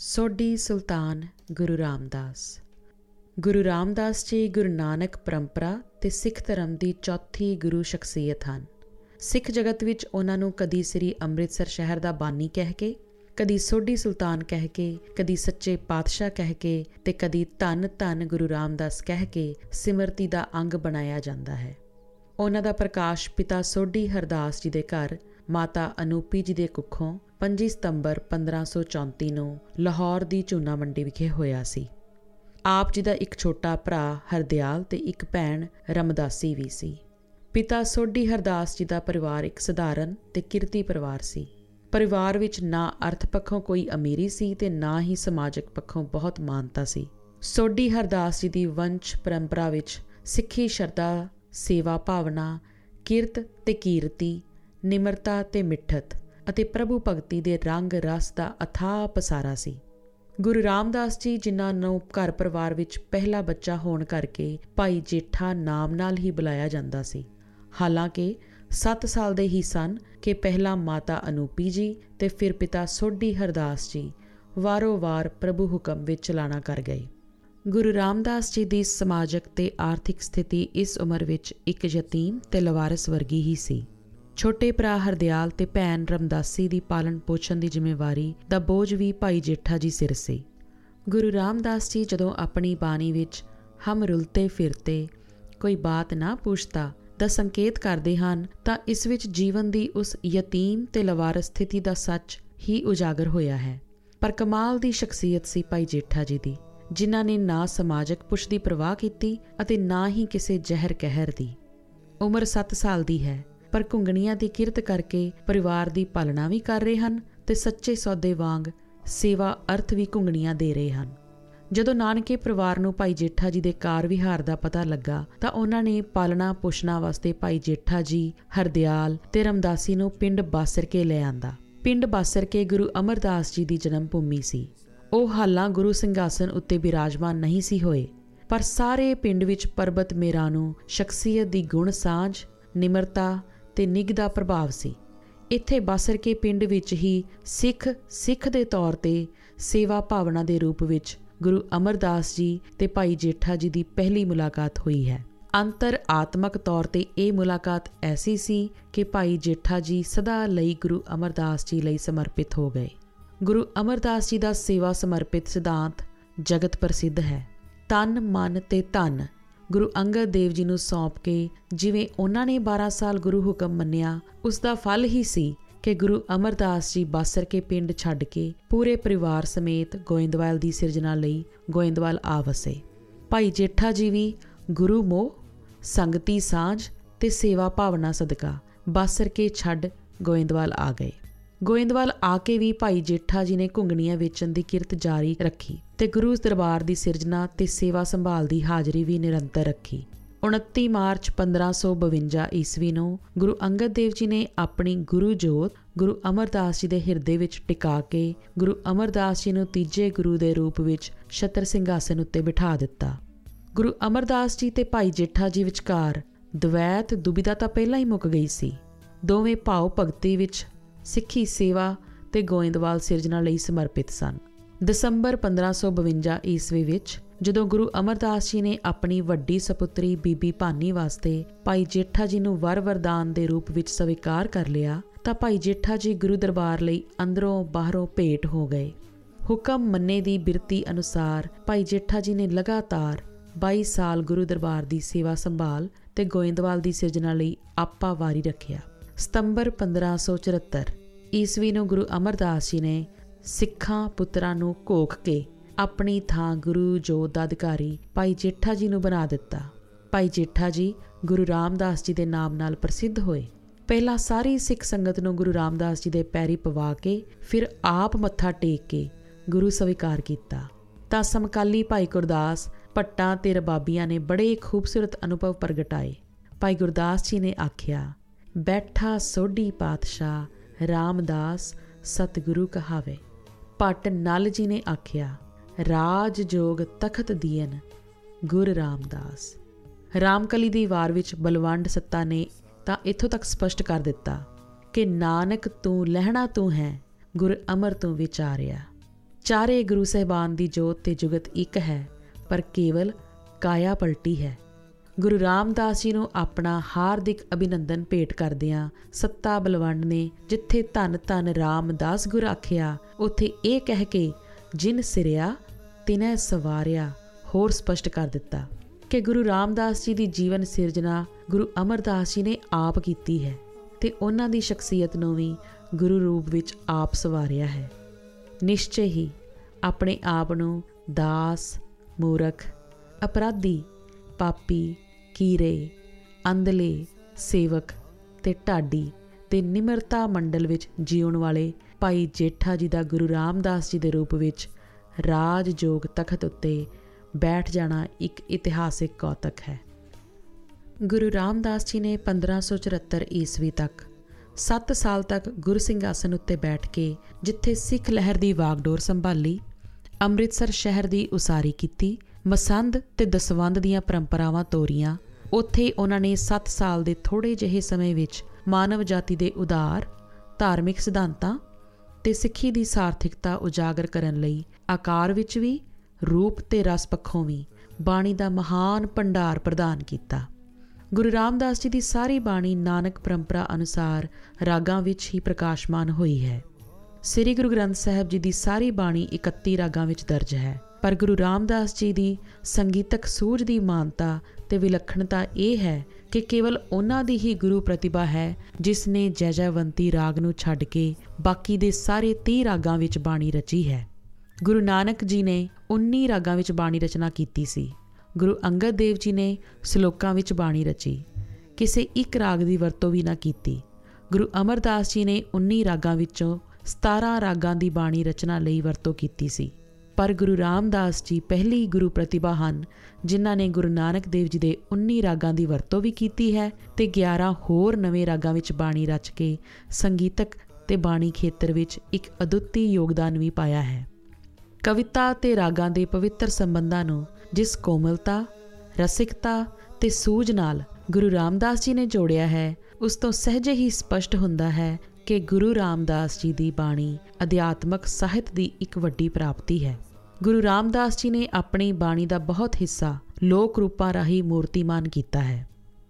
ਸੋਢੀ ਸੁਲਤਾਨ ਗੁਰੂ ਰਾਮਦਾਸ। ਗੁਰੂ ਰਾਮਦਾਸ ਜੀ ਗੁਰੂ ਨਾਨਕ ਪਰੰਪਰਾ ਤੇ ਸਿੱਖ ਧਰਮ ਦੀ ਚੌਥੀ ਗੁਰੂ ਸ਼ਖਸੀਅਤ ਹਨ। ਸਿੱਖ ਜਗਤ ਵਿੱਚ ਉਹਨਾਂ ਨੂੰ ਕਦੀ ਸ੍ਰੀ ਅੰਮ੍ਰਿਤਸਰ ਸ਼ਹਿਰ ਦਾ ਬਾਨੀ ਕਹਿ ਕੇ, ਕਦੀ ਸੋਢੀ ਸੁਲਤਾਨ ਕਹਿ ਕੇ, ਕਦੀ ਸੱਚੇ ਪਾਤਸ਼ਾਹ ਕਹਿ ਕੇ ਤੇ ਕਦੀ ਧੰਨ ਧੰਨ ਗੁਰੂ ਰਾਮਦਾਸ ਕਹਿ ਕੇ ਸਿਮਰਤੀ ਦਾ ਅੰਗ ਬਣਾਇਆ ਜਾਂਦਾ ਹੈ। ਉਹਨਾਂ ਦਾ ਪ੍ਰਕਾਸ਼ ਪਿਤਾ ਸੋਢੀ ਹਰਦਾਸ ਜੀ ਦੇ ਘਰ, ਮਾਤਾ ਅਨੂਪੀ ਜੀ ਦੇ ਕੁੱਖੋਂ 25 ਸਤੰਬਰ 1534 ਨੂੰ ਲਾਹੌਰ ਦੀ ਚੂਨਾ ਮੰਡੀ ਵਿਖੇ ਹੋਇਆ ਸੀ। ਆਪ ਜੀ ਦਾ ਇੱਕ ਛੋਟਾ ਭਰਾ ਹਰਦਿਆਲ ਤੇ ਇੱਕ ਭੈਣ ਰਮਦਾਸੀ ਵੀ ਸੀ। ਪਿਤਾ ਸੋਢੀ ਹਰਦਾਸ ਜੀ ਦਾ ਪਰਿਵਾਰ ਇੱਕ ਸਧਾਰਨ ਤੇ ਕਿਰਤੀ ਪਰਿਵਾਰ ਸੀ। ਪਰਿਵਾਰ ਵਿੱਚ ਨਾ ਅਰਥ ਪੱਖੋਂ ਕੋਈ ਅਮੀਰੀ ਸੀ ਤੇ ਨਾ ਹੀ ਸਮਾਜਿਕ ਪੱਖੋਂ ਬਹੁਤ ਮਾਨਤਾ ਸੀ। ਸੋਢੀ ਹਰਦਾਸ ਜੀ ਦੀ ਵੰਸ਼ ਪਰੰਪਰਾ ਵਿੱਚ ਸਿੱਖੀ ਸ਼ਰਧਾ, ਸੇਵਾ ਭਾਵਨਾ, ਕਿਰਤ ਤੇ ਕੀਰਤੀ, ਨਿਮਰਤਾ ਤੇ ਮਿੱਠਤ ਅਤੇ ਪ੍ਰਭੂ ਭਗਤੀ ਦੇ ਰੰਗ ਰਸ ਦਾ ਅਥਾਹ ਪਸਾਰਾ ਸੀ। ਗੁਰੂ ਰਾਮਦਾਸ ਜੀ ਜਿਨ੍ਹਾਂ ਨੂੰ ਘਰ ਪਰਿਵਾਰ ਵਿੱਚ ਪਹਿਲਾ ਬੱਚਾ ਹੋਣ ਕਰਕੇ ਭਾਈ ਜੇਠਾ ਨਾਮ ਨਾਲ ਹੀ ਬੁਲਾਇਆ ਜਾਂਦਾ ਸੀ। ਹਾਲਾਂਕਿ 7 ਸਾਲ ਦੇ ਹੀ ਸਨ ਕਿ ਪਹਿਲਾ ਮਾਤਾ ਅਨੂਪੀ ਜੀ ਤੇ ਫਿਰ ਪਿਤਾ ਸੋਢੀ ਹਰਦਾਸ ਜੀ ਵਾਰੋ-ਵਾਰ ਪ੍ਰਭੂ ਹੁਕਮ ਵਿੱਚ ਚਲਾਣਾ ਕਰ ਗਏ। ਗੁਰੂ ਰਾਮਦਾਸ ਜੀ ਦੀ ਸਮਾਜਿਕ ਤੇ ਆਰਥਿਕ ਸਥਿਤੀ ਇਸ ਉਮਰ ਵਿੱਚ ਇੱਕ ਯਤੀਮ ਤੇ ਲਵਾਰਸ ਵਰਗੀ ਹੀ ਸੀ। ਛੋਟੇ ਭਰਾ ਹਰਦਿਆਲ ਤੇ ਭੈਣ ਰਮਦਾਸੀ ਦੀ ਪਾਲਣ ਪੋਸ਼ਣ ਦੀ ਜ਼ਿੰਮੇਵਾਰੀ ਦਾ ਬੋਝ ਵੀ ਭਾਈ ਜੇਠਾ ਜੀ ਸਿਰ ਸੀ। ਗੁਰੂ ਰਾਮਦਾਸ ਜੀ ਜਦੋਂ ਆਪਣੀ ਬਾਣੀ ਵਿੱਚ ਹਮ ਰੁਲਤੇ ਫਿਰਤੇ, ਕੋਈ ਬਾਤ ਨਾ ਪੁੱਛਤਾ ਦਾ ਸੰਕੇਤ ਕਰਦੇ ਹਨ, ਤਾਂ ਇਸ ਵਿੱਚ ਜੀਵਨ ਦੀ ਉਸ ਯਤੀਮ ਤੇ ਲਵਾਰਸ ਸਥਿਤੀ ਦਾ ਸੱਚ ਹੀ ਉਜਾਗਰ ਹੋਇਆ ਹੈ। ਪਰ ਕਮਾਲ ਦੀ ਸ਼ਖਸੀਅਤ ਸੀ ਭਾਈ ਜੇਠਾ ਜੀ ਦੀ, ਜਿਨ੍ਹਾਂ ਨੇ ਨਾ ਸਮਾਜਿਕ ਪੁਸ਼ ਦੀ ਪਰਵਾਹ ਕੀਤੀ ਅਤੇ ਨਾ ਹੀ ਕਿਸੇ ਜ਼ਹਿਰ ਕਹਿਰ ਦੀ। ਉਮਰ 7 ਸਾਲ ਦੀ ਹੈ। ਪਰ ਘੁੰਗਣੀਆਂ ਦੀ ਕਿਰਤ ਕਰਕੇ ਪਰਿਵਾਰ ਦੀ ਪਾਲਣਾ ਵੀ ਕਰ ਰਹੇ ਹਨ ਤੇ ਸੱਚੇ ਸੌਦੇ ਵਾਂਗ ਸੇਵਾ ਅਰਥ ਵੀ ਘੁੰਗਣੀਆਂ ਦੇ ਰਹੇ ਹਨ। ਜਦੋਂ ਨਾਨਕੇ ਪਰਿਵਾਰ ਨੂੰ ਭਾਈ ਜੇਠਾ ਜੀ ਦੇ ਕਾਰ ਵਿਹਾਰ ਦਾ ਪਤਾ ਲੱਗਾ ਤਾਂ ਉਹਨਾਂ ਨੇ ਪਾਲਣਾ ਪੁੱਛਣਾ ਵਾਸਤੇ ਭਾਈ ਜੇਠਾ ਜੀ, ਹਰਦਿਆਲ ਤੇ ਰਮਦਾਸੀ ਨੂੰ ਪਿੰਡ ਬਾਸਰ ਕੇ ਲੈ ਆਂਦਾ। ਪਿੰਡ ਬਾਸਰ ਕੇ ਗੁਰੂ ਅਮਰਦਾਸ ਜੀ ਦੀ ਜਨਮ ਭੂਮੀ ਸੀ। ਉਹ ਹਾਲਾਂ ਗੁਰੂ ਸਿੰਘਾਸਨ ਉੱਤੇ ਬਿਰਾਜਮਾਨ ਨਹੀਂ ਸੀ ਹੋਏ, ਪਰ ਸਾਰੇ ਪਿੰਡ ਵਿੱਚ ਪਰਬਤ ਮੇਰਾ ਨੂੰ ਸ਼ਖਸੀਅਤ ਦੀ ਗੁਣ ਸਾਂਝ, ਨਿਮਰਤਾ ਤੇ ਨਿਗ ਦਾ ਪ੍ਰਭਾਵ ਸੀ। ਇੱਥੇ ਬਾਸਰ ਕੇ ਪਿੰਡ ਵਿੱਚ ਹੀ ਸਿੱਖ ਸਿੱਖ ਦੇ ਤੌਰ ਤੇ ਸੇਵਾ ਭਾਵਨਾ ਦੇ ਰੂਪ ਵਿੱਚ ਗੁਰੂ ਅਮਰਦਾਸ ਜੀ ਤੇ ਭਾਈ ਜੇਠਾ ਜੀ ਦੀ ਪਹਿਲੀ ਮੁਲਾਕਾਤ ਹੋਈ ਹੈ। ਅੰਤਰ ਆਤਮਕ ਤੌਰ ਤੇ ਇਹ ਮੁਲਾਕਾਤ ਐਸੀ ਸੀ ਕਿ ਭਾਈ ਜੇਠਾ ਜੀ ਸਦਾ ਲਈ ਗੁਰੂ ਅਮਰਦਾਸ ਜੀ ਲਈ ਸਮਰਪਿਤ ਹੋ ਗਏ। ਗੁਰੂ ਅਮਰਦਾਸ ਜੀ ਦਾ ਸੇਵਾ ਸਮਰਪਿਤ ਸਿਧਾਂਤ ਜਗਤ ਪ੍ਰਸਿੱਧ ਹੈ। ਤਨ, ਮਨ ਤੇ ਧਨ ਗੁਰੂ ਅੰਗਦ ਦੇਵ ਜੀ ਨੂੰ ਸੌਂਪ ਕੇ ਜਿਵੇਂ ਉਹਨਾਂ ਨੇ 12 ਸਾਲ ਗੁਰੂ ਹੁਕਮ ਮੰਨਿਆ ਉਸ ਦਾ ਫਲ ਹੀ ਸੀ ਕਿ ਗੁਰੂ ਅਮਰਦਾਸ ਜੀ ਬਾਸਰ ਕੇ ਪਿੰਡ ਛੱਡ ਕੇ ਪੂਰੇ ਪਰਿਵਾਰ ਸਮੇਤ ਗੋਇੰਦਵਾਲ ਦੀ ਸਿਰਜਣਾ ਲਈ ਗੋਇੰਦਵਾਲ ਆ ਵਸੇ। ਭਾਈ ਜੇਠਾ ਜੀ ਵੀ ਗੁਰੂ ਮੋਹ, ਸੰਗਤੀ ਸਾਂਝ ਤੇ ਸੇਵਾ ਭਾਵਨਾ ਸਦਕਾ ਬਾਸਰ ਕੇ ਛੱਡ ਗੋਇੰਦਵਾਲ ਆ ਗਏ। ਗੋਇੰਦਵਾਲ ਆ ਕੇ ਵੀ ਭਾਈ ਜੇਠਾ ਜੀ ਨੇ ਘੁੰਗਣੀਆਂ ਵੇਚਣ ਦੀ ਕਿਰਤ ਜਾਰੀ ਰੱਖੀ ਤੇ ਗੁਰੂ ਦਰਬਾਰ ਦੀ ਸਿਰਜਣਾ ਤੇ ਸੇਵਾ ਸੰਭਾਲ ਦੀ ਹਾਜ਼ਰੀ ਵੀ ਨਿਰੰਤਰ ਰੱਖੀ। 29 ਮਾਰਚ 1552 ਈਸਵੀ ਨੂੰ ਗੁਰੂ ਅੰਗਦ ਦੇਵ ਜੀ ਨੇ ਆਪਣੀ ਗੁਰੂ ਜੋਤ, ਗੁਰੂ ਅਮਰਦਾਸ ਜੀ ਦੇ ਹਿਰਦੇ ਵਿੱਚ ਟਿਕਾ ਕੇ ਗੁਰੂ ਅਮਰਦਾਸ ਜੀ ਨੂੰ ਤੀਜੇ ਗੁਰੂ ਦੇ ਰੂਪ ਵਿੱਚ ਛਤਰ ਸਿੰਘਾਸਨ ਉੱਤੇ ਬਿਠਾ ਦਿੱਤਾ। ਗੁਰੂ ਅਮਰਦਾਸ ਜੀ ਤੇ ਭਾਈ ਜੇਠਾ ਜੀ ਵਿਚਕਾਰ ਦਵੈਤ ਦੁਬਿਧਾ ਤਾਂ ਪਹਿਲਾਂ ਹੀ ਮੁੱਕ ਗਈ ਸੀ। ਦੋਵੇਂ ਭਾਉ ਭਗਤੀ ਵਿੱਚ ਸਿੱਖੀ ਸੇਵਾ ਤੇ ਗੋਇੰਦਵਾਲ ਸਿਰਜਣਾ ਲਈ ਸਮਰਪਿਤ ਸਨ। ਦਸੰਬਰ 1552 ਈਸਵੀ ਵਿੱਚ ਜਦੋਂ ਗੁਰੂ ਅਮਰਦਾਸ ਜੀ ਨੇ ਆਪਣੀ ਵੱਡੀ ਸੁਪੁੱਤਰੀ ਬੀਬੀ ਭਾਨੀ ਵਾਸਤੇ ਭਾਈ ਜੇਠਾ ਜੀ ਨੂੰ ਵਰ ਵਰਦਾਨ ਦੇ ਰੂਪ ਵਿੱਚ ਸਵੀਕਾਰ ਕਰ ਲਿਆ, ਤਾਂ ਭਾਈ ਜੇਠਾ ਜੀ ਗੁਰੂ ਦਰਬਾਰ ਲਈ ਅੰਦਰੋਂ ਬਾਹਰੋਂ ਭੇਟ ਹੋ ਗਏ। ਹੁਕਮ ਮੰਨੇ ਦੀ ਬਿਰਤੀ ਅਨੁਸਾਰ ਭਾਈ ਜੇਠਾ ਜੀ ਨੇ ਲਗਾਤਾਰ 22 ਸਾਲ ਗੁਰੂ ਦਰਬਾਰ ਦੀ ਸੇਵਾ ਸੰਭਾਲ ਤੇ ਗੋਇੰਦਵਾਲ ਦੀ ਸਿਰਜਣਾ ਲਈ ਆਪਾ ਵਾਰੀ ਰੱਖਿਆ। ਸਤੰਬਰ 1574 ਈਸਵੀ ਨੂੰ ਗੁਰੂ ਅਮਰਦਾਸ ਜੀ ਨੇ ਸਿੱਖਾਂ ਪੁੱਤਰਾਂ ਨੂੰ ਕੋਖ ਕੇ ਆਪਣੀ ਥਾਂ ਗੁਰੂ ਜੋਤ ਦਾ ਅਧਿਕਾਰੀ ਭਾਈ ਜੇਠਾ ਜੀ ਨੂੰ ਬਣਾ ਦਿੱਤਾ। ਭਾਈ ਜੇਠਾ ਜੀ ਗੁਰੂ ਰਾਮਦਾਸ ਜੀ ਦੇ ਨਾਮ ਨਾਲ ਪ੍ਰਸਿੱਧ ਹੋਏ। ਪਹਿਲਾਂ ਸਾਰੀ ਸਿੱਖ ਸੰਗਤ ਨੂੰ ਗੁਰੂ ਰਾਮਦਾਸ ਜੀ ਦੇ ਪੈਰੀ ਪਵਾ ਕੇ ਫਿਰ ਆਪ ਮੱਥਾ ਟੇਕ ਕੇ ਗੁਰੂ ਸਵੀਕਾਰ ਕੀਤਾ। ਤਾਂ ਸਮਕਾਲੀ ਭਾਈ ਗੁਰਦਾਸ ਪੱਟਾਂ ਤੇ ਰਬਾਬੀਆਂ ਨੇ ਬੜੇ ਖੂਬਸੂਰਤ ਅਨੁਭਵ ਪ੍ਰਗਟਾਏ। ਭਾਈ ਗੁਰਦਾਸ ਜੀ ਨੇ ਆਖਿਆ ਬੈਠਾ ਸੋਢੀ ਪਾਤਸ਼ਾਹ ਰਾਮਦਾਸ ਸਤਿਗੁਰੂ ਕਹਾਵੇ। ਪਟ ਨਲ ਜੀ ਨੇ ਆਖਿਆ, ਰਾਜ ਜੋਗ ਤਖਤ ਦੀਨ ਗੁਰ ਰਾਮਦਾਸ। ਰਾਮਕਲੀ ਦੀ ਵਾਰ ਵਿੱਚ ਬਲਵੰਡ ਸੱਤਾ ਨੇ ਤਾਂ ਇਥੋਂ ਤੱਕ ਸਪਸ਼ਟ ਕਰ ਦਿੱਤਾ ਕਿ, ਨਾਨਕ ਤੂੰ ਲਹਿਣਾ ਤੂੰ ਹੈ, ਗੁਰ ਅਮਰ ਤੂੰ ਵਿਚਾਰਿਆ। ਚਾਰੇ ਗੁਰੂ ਸਹਿਬਾਨ ਦੀ ਜੋਤ ਤੇ ਜੁਗਤ ਇੱਕ ਹੈ, ਪਰ ਕੇਵਲ ਕਾਇਆ ਪਲਟੀ ਹੈ। ਗੁਰੂ ਰਾਮਦਾਸ ਜੀ ਨੂੰ ਆਪਣਾ ਹਾਰਦਿਕ ਅਭਿਨੰਦਨ ਭੇਟ ਕਰਦਿਆਂ ਸੱਤਾ ਬਲਵੰਡ ਨੇ ਜਿੱਥੇ ਧੰਨ ਧੰਨ ਰਾਮਦਾਸ ਗੁਰ ਆਖਿਆ, ਉੱਥੇ ਇਹ ਕਹਿ ਕੇ ਜਿਨ ਸਿਰਿਆ, ਤਿਨੈ ਸਵਾਰਿਆ, ਹੋਰ ਸਪਸ਼ਟ ਕਰ ਦਿੱਤਾ ਕਿ ਗੁਰੂ ਰਾਮਦਾਸ ਜੀ ਦੀ ਜੀਵਨ ਸਿਰਜਣਾ ਗੁਰੂ ਅਮਰਦਾਸ ਜੀ ਨੇ ਆਪ ਕੀਤੀ ਹੈ ਤੇ ਉਹਨਾਂ ਦੀ ਸ਼ਖਸੀਅਤ ਨੂੰ ਵੀ ਗੁਰੂ ਰੂਪ ਵਿੱਚ ਆਪ ਸਵਾਰਿਆ ਹੈ। ਨਿਸ਼ਚੈ ਹੀ ਆਪਣੇ ਆਪ ਨੂੰ ਦਾਸ, ਮੂਰਖ, ਅਪਰਾਧੀ, ਪਾਪੀ ਕੀਰੇ ਅੰਧਲੇ ਸੇਵਕ ਤੇ ਢਾਡੀ ਤੇ ਨਿਮਰਤਾ ਮੰਡਲ ਵਿੱਚ ਜੀਉਣ ਵਾਲੇ ਭਾਈ ਜੇਠਾ ਜੀ ਦਾ ਗੁਰੂ ਰਾਮਦਾਸ ਜੀ ਦੇ ਰੂਪ ਵਿੱਚ ਰਾਜ ਜੋਗ ਤਖਤ ਉੱਤੇ ਬੈਠ ਜਾਣਾ ਇੱਕ ਇਤਿਹਾਸਿਕ ਕੌਤਕ ਹੈ। ਗੁਰੂ ਰਾਮਦਾਸ ਜੀ ਨੇ 1574 ਈਸਵੀ ਤੱਕ 7 ਸਾਲ ਤੱਕ ਗੁਰਸਿੰਘਾਸਨ ਉੱਤੇ ਬੈਠ ਕੇ ਜਿੱਥੇ ਸਿੱਖ ਲਹਿਰ ਦੀ ਵਾਗਡੋਰ ਸੰਭਾਲੀ, ਅੰਮ੍ਰਿਤਸਰ ਸ਼ਹਿਰ ਦੀ ਉਸਾਰੀ ਕੀਤੀ, ਮਸੰਦ ਤੇ ਦਸਵੰਦ ਦੀਆਂ ਪਰੰਪਰਾਵਾਂ ਤੋਰੀਆਂ ਉੱਥੇ ਉਹਨਾਂ ਨੇ 7 ਸਾਲ ਦੇ ਥੋੜੇ ਜਿਹੇ ਸਮੇਂ ਵਿੱਚ ਮਾਨਵ ਜਾਤੀ ਦੇ ਉਦਾਰ, ਧਾਰਮਿਕ ਸਿਧਾਂਤਾਂ ਤੇ ਸਿੱਖੀ ਦੀ ਸਾਰਥਿਕਤਾ ਉਜਾਗਰ ਕਰਨ ਲਈ ਆਕਾਰ ਵਿੱਚ ਵੀ, ਰੂਪ ਤੇ ਰਸ ਪੱਖੋਂ ਵੀ ਬਾਣੀ ਦਾ ਮਹਾਨ ਭੰਡਾਰ ਪ੍ਰਦਾਨ ਕੀਤਾ। ਗੁਰੂ ਰਾਮਦਾਸ ਜੀ ਦੀ ਸਾਰੀ ਬਾਣੀ ਨਾਨਕ ਪਰੰਪਰਾ ਅਨੁਸਾਰ ਰਾਗਾਂ ਵਿੱਚ ਹੀ ਪ੍ਰਕਾਸ਼ਮਾਨ ਹੋਈ ਹੈ। ਸ੍ਰੀ ਗੁਰੂ ਗ੍ਰੰਥ ਸਾਹਿਬ ਜੀ ਦੀ ਸਾਰੀ ਬਾਣੀ 31 ਰਾਗਾਂ ਵਿੱਚ ਦਰਜ ਹੈ। ਪਰ ਗੁਰੂ ਰਾਮਦਾਸ ਜੀ ਦੀ ਸੰਗੀਤਕ ਸੂਝ ਦੀ ਮਾਨਤਾ ਤੇ ਵਿਲੱਖਣਤਾ ਇਹ ਹੈ ਕਿ ਕੇਵਲ ਉਹਨਾਂ ਦੀ ਹੀ ਗੁਰੂ ਪ੍ਰਤਿਭਾ ਹੈ ਜਿਸ ਨੇ ਜੈ ਜੈਵੰਤੀ ਰਾਗ ਨੂੰ ਛੱਡ ਕੇ ਬਾਕੀ ਦੇ ਸਾਰੇ 30 ਰਾਗਾਂ ਵਿੱਚ ਬਾਣੀ ਰਚੀ ਹੈ। ਗੁਰੂ ਨਾਨਕ ਜੀ ਨੇ 19 ਰਾਗਾਂ ਵਿੱਚ ਬਾਣੀ ਰਚਨਾ ਕੀਤੀ ਸੀ। ਗੁਰੂ ਅੰਗਦ ਦੇਵ ਜੀ ਨੇ ਸ਼ਲੋਕਾਂ ਵਿੱਚ ਬਾਣੀ ਰਚੀ। ਕਿਸੇ ਇੱਕ ਰਾਗ ਦੀ ਵਰਤੋਂ ਵੀ ਨਾ ਕੀਤੀ। ਗੁਰੂ ਅਮਰਦਾਸ ਜੀ ਨੇ 19 ਰਾਗਾਂ ਵਿੱਚੋਂ 17 ਰਾਗਾਂ ਦੀ ਬਾਣੀ ਰਚਨਾ ਲਈ ਵਰਤੋਂ ਕੀਤੀ ਸੀ। ਪਰ ਗੁਰੂ ਰਾਮਦਾਸ ਜੀ ਪਹਿਲੀ ਗੁਰੂ ਪ੍ਰਤਿਭਾ ਹਨ, ਜਿਨ੍ਹਾਂ ਨੇ ਗੁਰੂ ਨਾਨਕ ਦੇਵ ਜੀ ਦੇ 19 ਰਾਗਾਂ ਦੀ ਵਰਤੋਂ ਵੀ ਕੀਤੀ ਹੈ ਤੇ 11 ਹੋਰ ਨਵੇਂ ਰਾਗਾਂ ਵਿੱਚ ਬਾਣੀ ਰਚ ਕੇ ਸੰਗੀਤਕ ਤੇ ਬਾਣੀ ਖੇਤਰ ਵਿੱਚ ਇੱਕ ਅਦੁੱਤੀ ਯੋਗਦਾਨ ਵੀ ਪਾਇਆ ਹੈ। ਕਵਿਤਾ ਤੇ ਰਾਗਾਂ ਦੇ ਪਵਿੱਤਰ ਸੰਬੰਧਾਂ ਨੂੰ ਜਿਸ ਕੋਮਲਤਾ, ਰਸਿਕਤਾ ਤੇ ਸੂਝ ਨਾਲ ਗੁਰੂ ਰਾਮਦਾਸ ਜੀ ਨੇ ਜੋੜਿਆ ਹੈ, ਉਸ ਤੋਂ ਸਹਜੇ ਹੀ ਸਪਸ਼ਟ ਹੁੰਦਾ ਹੈ ਕਿ ਗੁਰੂ ਰਾਮਦਾਸ ਜੀ ਦੀ ਬਾਣੀ ਅਧਿਆਤਮਕ ਸਾਹਿਤ ਦੀ ਇੱਕ ਵੱਡੀ ਪ੍ਰਾਪਤੀ ਹੈ। ਗੁਰੂ ਰਾਮਦਾਸ ਜੀ ਨੇ ਆਪਣੀ ਬਾਣੀ ਦਾ ਬਹੁਤ ਹਿੱਸਾ ਲੋਕ ਰੂਪਾਂ ਰਾਹੀਂ ਮੂਰਤੀਮਾਨ ਕੀਤਾ ਹੈ।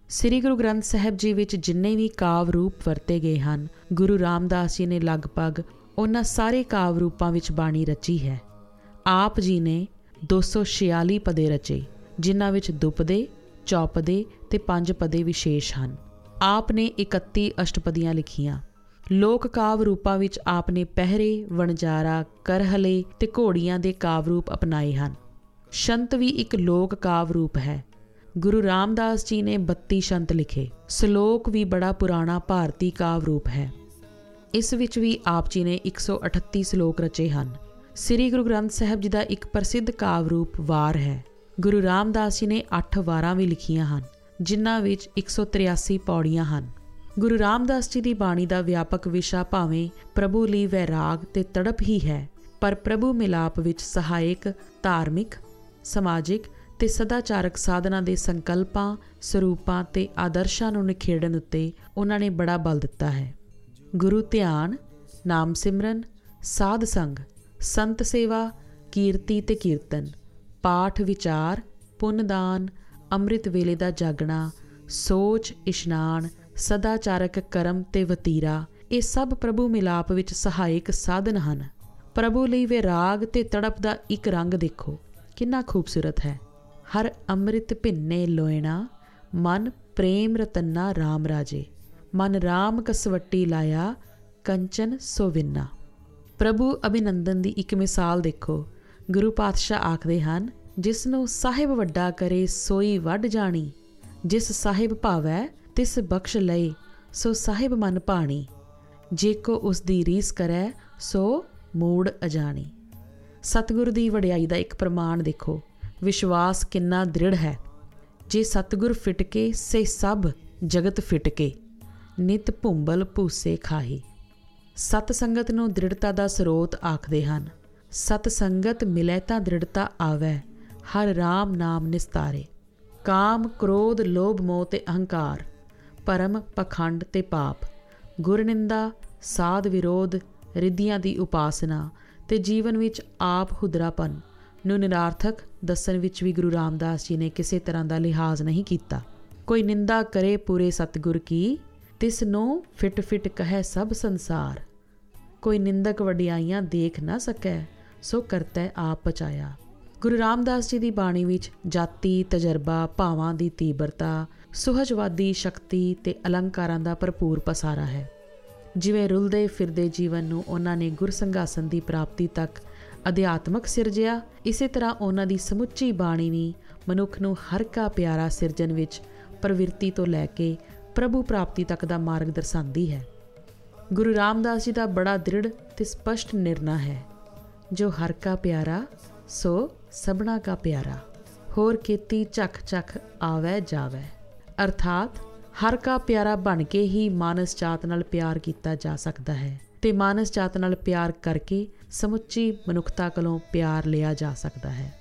ਸ੍ਰੀ ਗੁਰੂ ਗ੍ਰੰਥ ਸਾਹਿਬ ਜੀ ਵਿੱਚ ਜਿੰਨੇ ਵੀ ਕਾਵ ਰੂਪ ਵਰਤੇ ਗਏ ਹਨ, ਗੁਰੂ ਰਾਮਦਾਸ ਜੀ ਨੇ ਲਗਭਗ ਉਹਨਾਂ ਸਾਰੇ ਕਾਵ ਰੂਪਾਂ ਵਿੱਚ ਬਾਣੀ ਰਚੀ ਹੈ। ਆਪ ਜੀ ਨੇ 246 ਪਦੇ ਰਚੇ, ਜਿਨ੍ਹਾਂ ਵਿੱਚ ਦੁਪਦੇ, ਚੌਪਦੇ ਤੇ ਪੰਜ ਪਦੇ ਵਿਸ਼ੇਸ਼ ਹਨ। ਆਪ ਨੇ 31 ਅਸ਼ਟਪਦੀਆਂ ਲਿਖੀਆਂ। ਲੋਕ ਕਾਵ ਰੂਪਾਂ ਵਿੱਚ ਆਪ ਨੇ ਪਹਿਰੇ, ਵਣਜਾਰਾ, ਕਰਹਲੇ ਤੇ ਘੋੜੀਆਂ ਦੇ ਕਾਵ ਰੂਪ ਅਪਣਾਏ ਹਨ। ਸ਼ੰਤ ਵੀ ਇੱਕ ਲੋਕ ਕਾਵ ਰੂਪ ਹੈ। ਗੁਰੂ ਰਾਮਦਾਸ ਜੀ ਨੇ 32 ਸ਼ੰਤ ਲਿਖੇ। ਸ਼ਲੋਕ ਵੀ ਬੜਾ ਪੁਰਾਣਾ ਭਾਰਤੀ ਕਾਵ ਰੂਪ ਹੈ। ਇਸ ਵਿੱਚ ਵੀ ਆਪ ਜੀ ਨੇ 138 ਸ਼ਲੋਕ ਰਚੇ ਹਨ। ਸ੍ਰੀ ਗੁਰੂ ਗ੍ਰੰਥ ਸਾਹਿਬ ਜੀ ਦਾ ਇੱਕ ਪ੍ਰਸਿੱਧ ਕਾਵ ਰੂਪ ਵਾਰ ਹੈ। ਗੁਰੂ ਰਾਮਦਾਸ ਜੀ ਨੇ 8 ਵਾਰਾਂ ਵੀ ਲਿਖੀਆਂ ਹਨ, ਜਿਨ੍ਹਾਂ ਵਿੱਚ 183 ਪੌੜੀਆਂ ਹਨ। ਗੁਰੂ ਰਾਮਦਾਸ ਜੀ ਦੀ ਬਾਣੀ ਦਾ ਵਿਆਪਕ ਵਿਸ਼ਾ ਭਾਵੇਂ ਪ੍ਰਭੂ ਲਈ ਵੈਰਾਗ ਤੇ ਤੜਪ ਹੀ ਹੈ, ਪਰ ਪ੍ਰਭੂ ਮਿਲਾਪ ਵਿੱਚ ਸਹਾਇਕ, ਧਾਰਮਿਕ, ਸਮਾਜਿਕ ਤੇ ਸਦਾਚਾਰਕ ਸਾਧਨਾ ਦੇ ਸੰਕਲਪਾਂ, ਸਰੂਪਾਂ ਤੇ ਆਦਰਸ਼ਾਂ ਨੂੰ ਨਿਖੇੜਨ ਉੱਤੇ ਉਹਨਾਂ ਨੇ ਬੜਾ ਬਲ ਦਿੱਤਾ ਹੈ। ਗੁਰੂ ਧਿਆਨ, ਨਾਮ ਸਿਮਰਨ, ਸਾਧ ਸੰਗ, ਸੰਤ ਸੇਵਾ, ਕੀਰਤੀ ਤੇ ਕੀਰਤਨ, ਪਾਠ ਵਿਚਾਰ ਪੁੰਨਦਾਨ ਅੰਮ੍ਰਿਤ ਵੇਲੇ ਦਾ ਜਾਗਣਾ, ਸੋਚ, ਇਸ਼ਨਾਨ ਸਦਾਚਾਰਕ ਕਰਮ ਤੇ ਵਤੀਰਾ, ਇਹ ਸਭ ਪ੍ਰਭੂ ਮਿਲਾਪ ਵਿੱਚ ਸਹਾਇਕ ਸਾਧਨ ਹਨ। ਪ੍ਰਭੂ ਲਈ ਵਿਰਾਗ ਤੇ ਤੜਪ ਦਾ ਇੱਕ ਰੰਗ ਦੇਖੋ, ਕਿੰਨਾ ਖੂਬਸੂਰਤ ਹੈ। ਹਰ ਅੰਮ੍ਰਿਤ ਭਿੰਨੇ ਲੋਇਣਾ, ਮਨ ਪ੍ਰੇਮ ਰਤਨਾ RAM ਰਾਜੇ। ਮਨ RAM ਕਸਵੱਟੀ ਲਾਇਆ, ਕੰਚਨ ਸੋਵਿੰਨਾ ਪ੍ਰਭੂ ਅਭਿਨੰਦਨ ਦੀ ਇੱਕ ਮਿਸਾਲ ਦੇਖੋ। ਗੁਰੂ ਪਾਤਸ਼ਾਹ ਆਖਦੇ ਹਨ ਜਿਸ ਨੂੰ ਸਾਹਿਬ ਵੱਡਾ ਕਰੇ ਸੋਈ ਵੱਡ ਜਾਣੀ, ਜਿਸ ਸਾਹਿਬ ਭਾਵੈ ਤਿਸ ਬਖਸ਼ ਲਏ ਸੋ ਸਾਹਿਬ ਮਨ ਪਾਣੀ ਜੇ ਕੋ ਉਸ ਦੀ ਰੀਸ ਕਰੈ, ਸੋ ਮੂੜ ਅਜਾਣੀ। ਸਤਿਗੁਰ ਦੀ ਵਡਿਆਈ ਦਾ ਇੱਕ ਪ੍ਰਮਾਣ ਦੇਖੋ, ਵਿਸ਼ਵਾਸ ਕਿੰਨਾ ਦ੍ਰਿੜ ਹੈ। ਜੇ ਸਤਿਗੁਰ ਫਿਟ ਕੇ ਸੇ ਸਭ ਜਗਤ ਫਿਟ ਕੇ ਨਿਤ ਭੁੰਬਲ ਭੂਸੇ ਖਾਹੀ। ਸਤ ਸੰਗਤ ਨੂੰ ਦ੍ਰਿੜਤਾ ਦਾ ਸਰੋਤ ਆਖਦੇ ਹਨ। ਸਤ ਸੰਗਤ ਮਿਲੇ ਤਾਂ ਦ੍ਰਿੜਤਾ ਆਵੇ, ਹਰ RAM ਨਾਮ ਨਿਸਤਾਰੇ। ਕਾਮ, ਕ੍ਰੋਧ, ਲੋਭ, ਮੋਹ ਤੇ ਅਹੰਕਾਰ ਪਰਮ ਪਖੰਡ ਤੇ ਪਾਪ, ਗੁਰਨਿੰਦਾ, ਸਾਧ ਵਿਰੋਧ, ਰਿੱਧੀਆਂ ਦੀ ਉਪਾਸਨਾ ਤੇ ਜੀਵਨ ਵਿੱਚ ਆਪ ਹੁਦਰਾਪਨ ਨੂੰ ਨਿਰਾਰਥਕ ਦੱਸਣ ਵਿੱਚ ਵੀ ਗੁਰੂ ਰਾਮਦਾਸ ਜੀ ਨੇ ਕਿਸੇ ਤਰ੍ਹਾਂ ਦਾ ਲਿਹਾਜ਼ ਨਹੀਂ ਕੀਤਾ। ਕੋਈ ਨਿੰਦਾ ਕਰੇ ਪੂਰੇ ਸਤਗੁਰ ਕੀ, ਤਿਸ ਨੂੰ ਫਿਟ ਫਿਟ ਕਹੈ ਸਭ ਸੰਸਾਰ। ਕੋਈ ਨਿੰਦਕ ਵਡਿਆਈਆਂ ਦੇਖ ਨਾ ਸਕੈ, ਸੋ ਕਰਤੈ ਆਪ ਬਚਾਇਆ ਗੁਰੂ ਰਾਮਦਾਸ ਜੀ ਦੀ ਬਾਣੀ ਵਿੱਚ ਜਾਤੀ, ਤਜਰਬਾ, ਭਾਵਾਂ ਦੀ ਤੀਬਰਤਾ ਸੁਹਜਵਾਦੀ ਸ਼ਕਤੀ ਤੇ ਅਲੰਕਾਰਾਂ ਦਾ ਭਰਪੂਰ ਪਸਾਰਾ ਹੈ। ਜਿਵੇਂ ਰੁਲਦੇ ਫਿਰਦੇ ਜੀਵਨ ਨੂੰ ਉਹਨਾਂ ਨੇ ਗੁਰਸੰਘਾਸਨ ਦੀ ਪ੍ਰਾਪਤੀ ਤੱਕ ਅਧਿਆਤਮਕ ਸਿਰਜਿਆ, ਇਸੇ ਤਰ੍ਹਾਂ ਉਹਨਾਂ ਦੀ ਸਮੁੱਚੀ ਬਾਣੀ ਵੀ ਮਨੁੱਖ ਨੂੰ ਹਰ ਕਾ ਪਿਆਰਾ ਸਿਰਜਣ ਵਿੱਚ ਪ੍ਰਵਿਰਤੀ ਤੋਂ ਲੈ ਕੇ ਪ੍ਰਭੂ ਪ੍ਰਾਪਤੀ ਤੱਕ ਦਾ ਮਾਰਗ ਦਰਸਾਉਂਦੀ ਹੈ। ਗੁਰੂ ਰਾਮਦਾਸ ਜੀ ਦਾ ਬੜਾ ਦ੍ਰਿੜ ਤੇ ਸਪਸ਼ਟ ਨਿਰਣਾ ਹੈ, ਜੋ ਹਰ ਕਾ ਪਿਆਰਾ, ਸੋ ਸਭਨਾ ਕਾ ਪਿਆਰਾ, ਹੋਰ ਕੀਤੀ ਚੱਖ ਚੱਖ ਆਵੇ ਜਾਵੇ। ਅਰਥਾਤ, ਹਰ ਕਾ ਪਿਆਰਾ ਬਣ ਕੇ ਹੀ ਮਾਨਸ ਜਾਤ ਨਾਲ ਪਿਆਰ ਕੀਤਾ ਜਾ ਸਕਦਾ ਹੈ ਤੇ ਮਾਨਸ ਜਾਤ ਨਾਲ ਪਿਆਰ ਕਰਕੇ ਸਮੁੱਚੀ ਮਨੁੱਖਤਾ ਕੋਲੋਂ ਪਿਆਰ ਲਿਆ ਜਾ ਸਕਦਾ ਹੈ।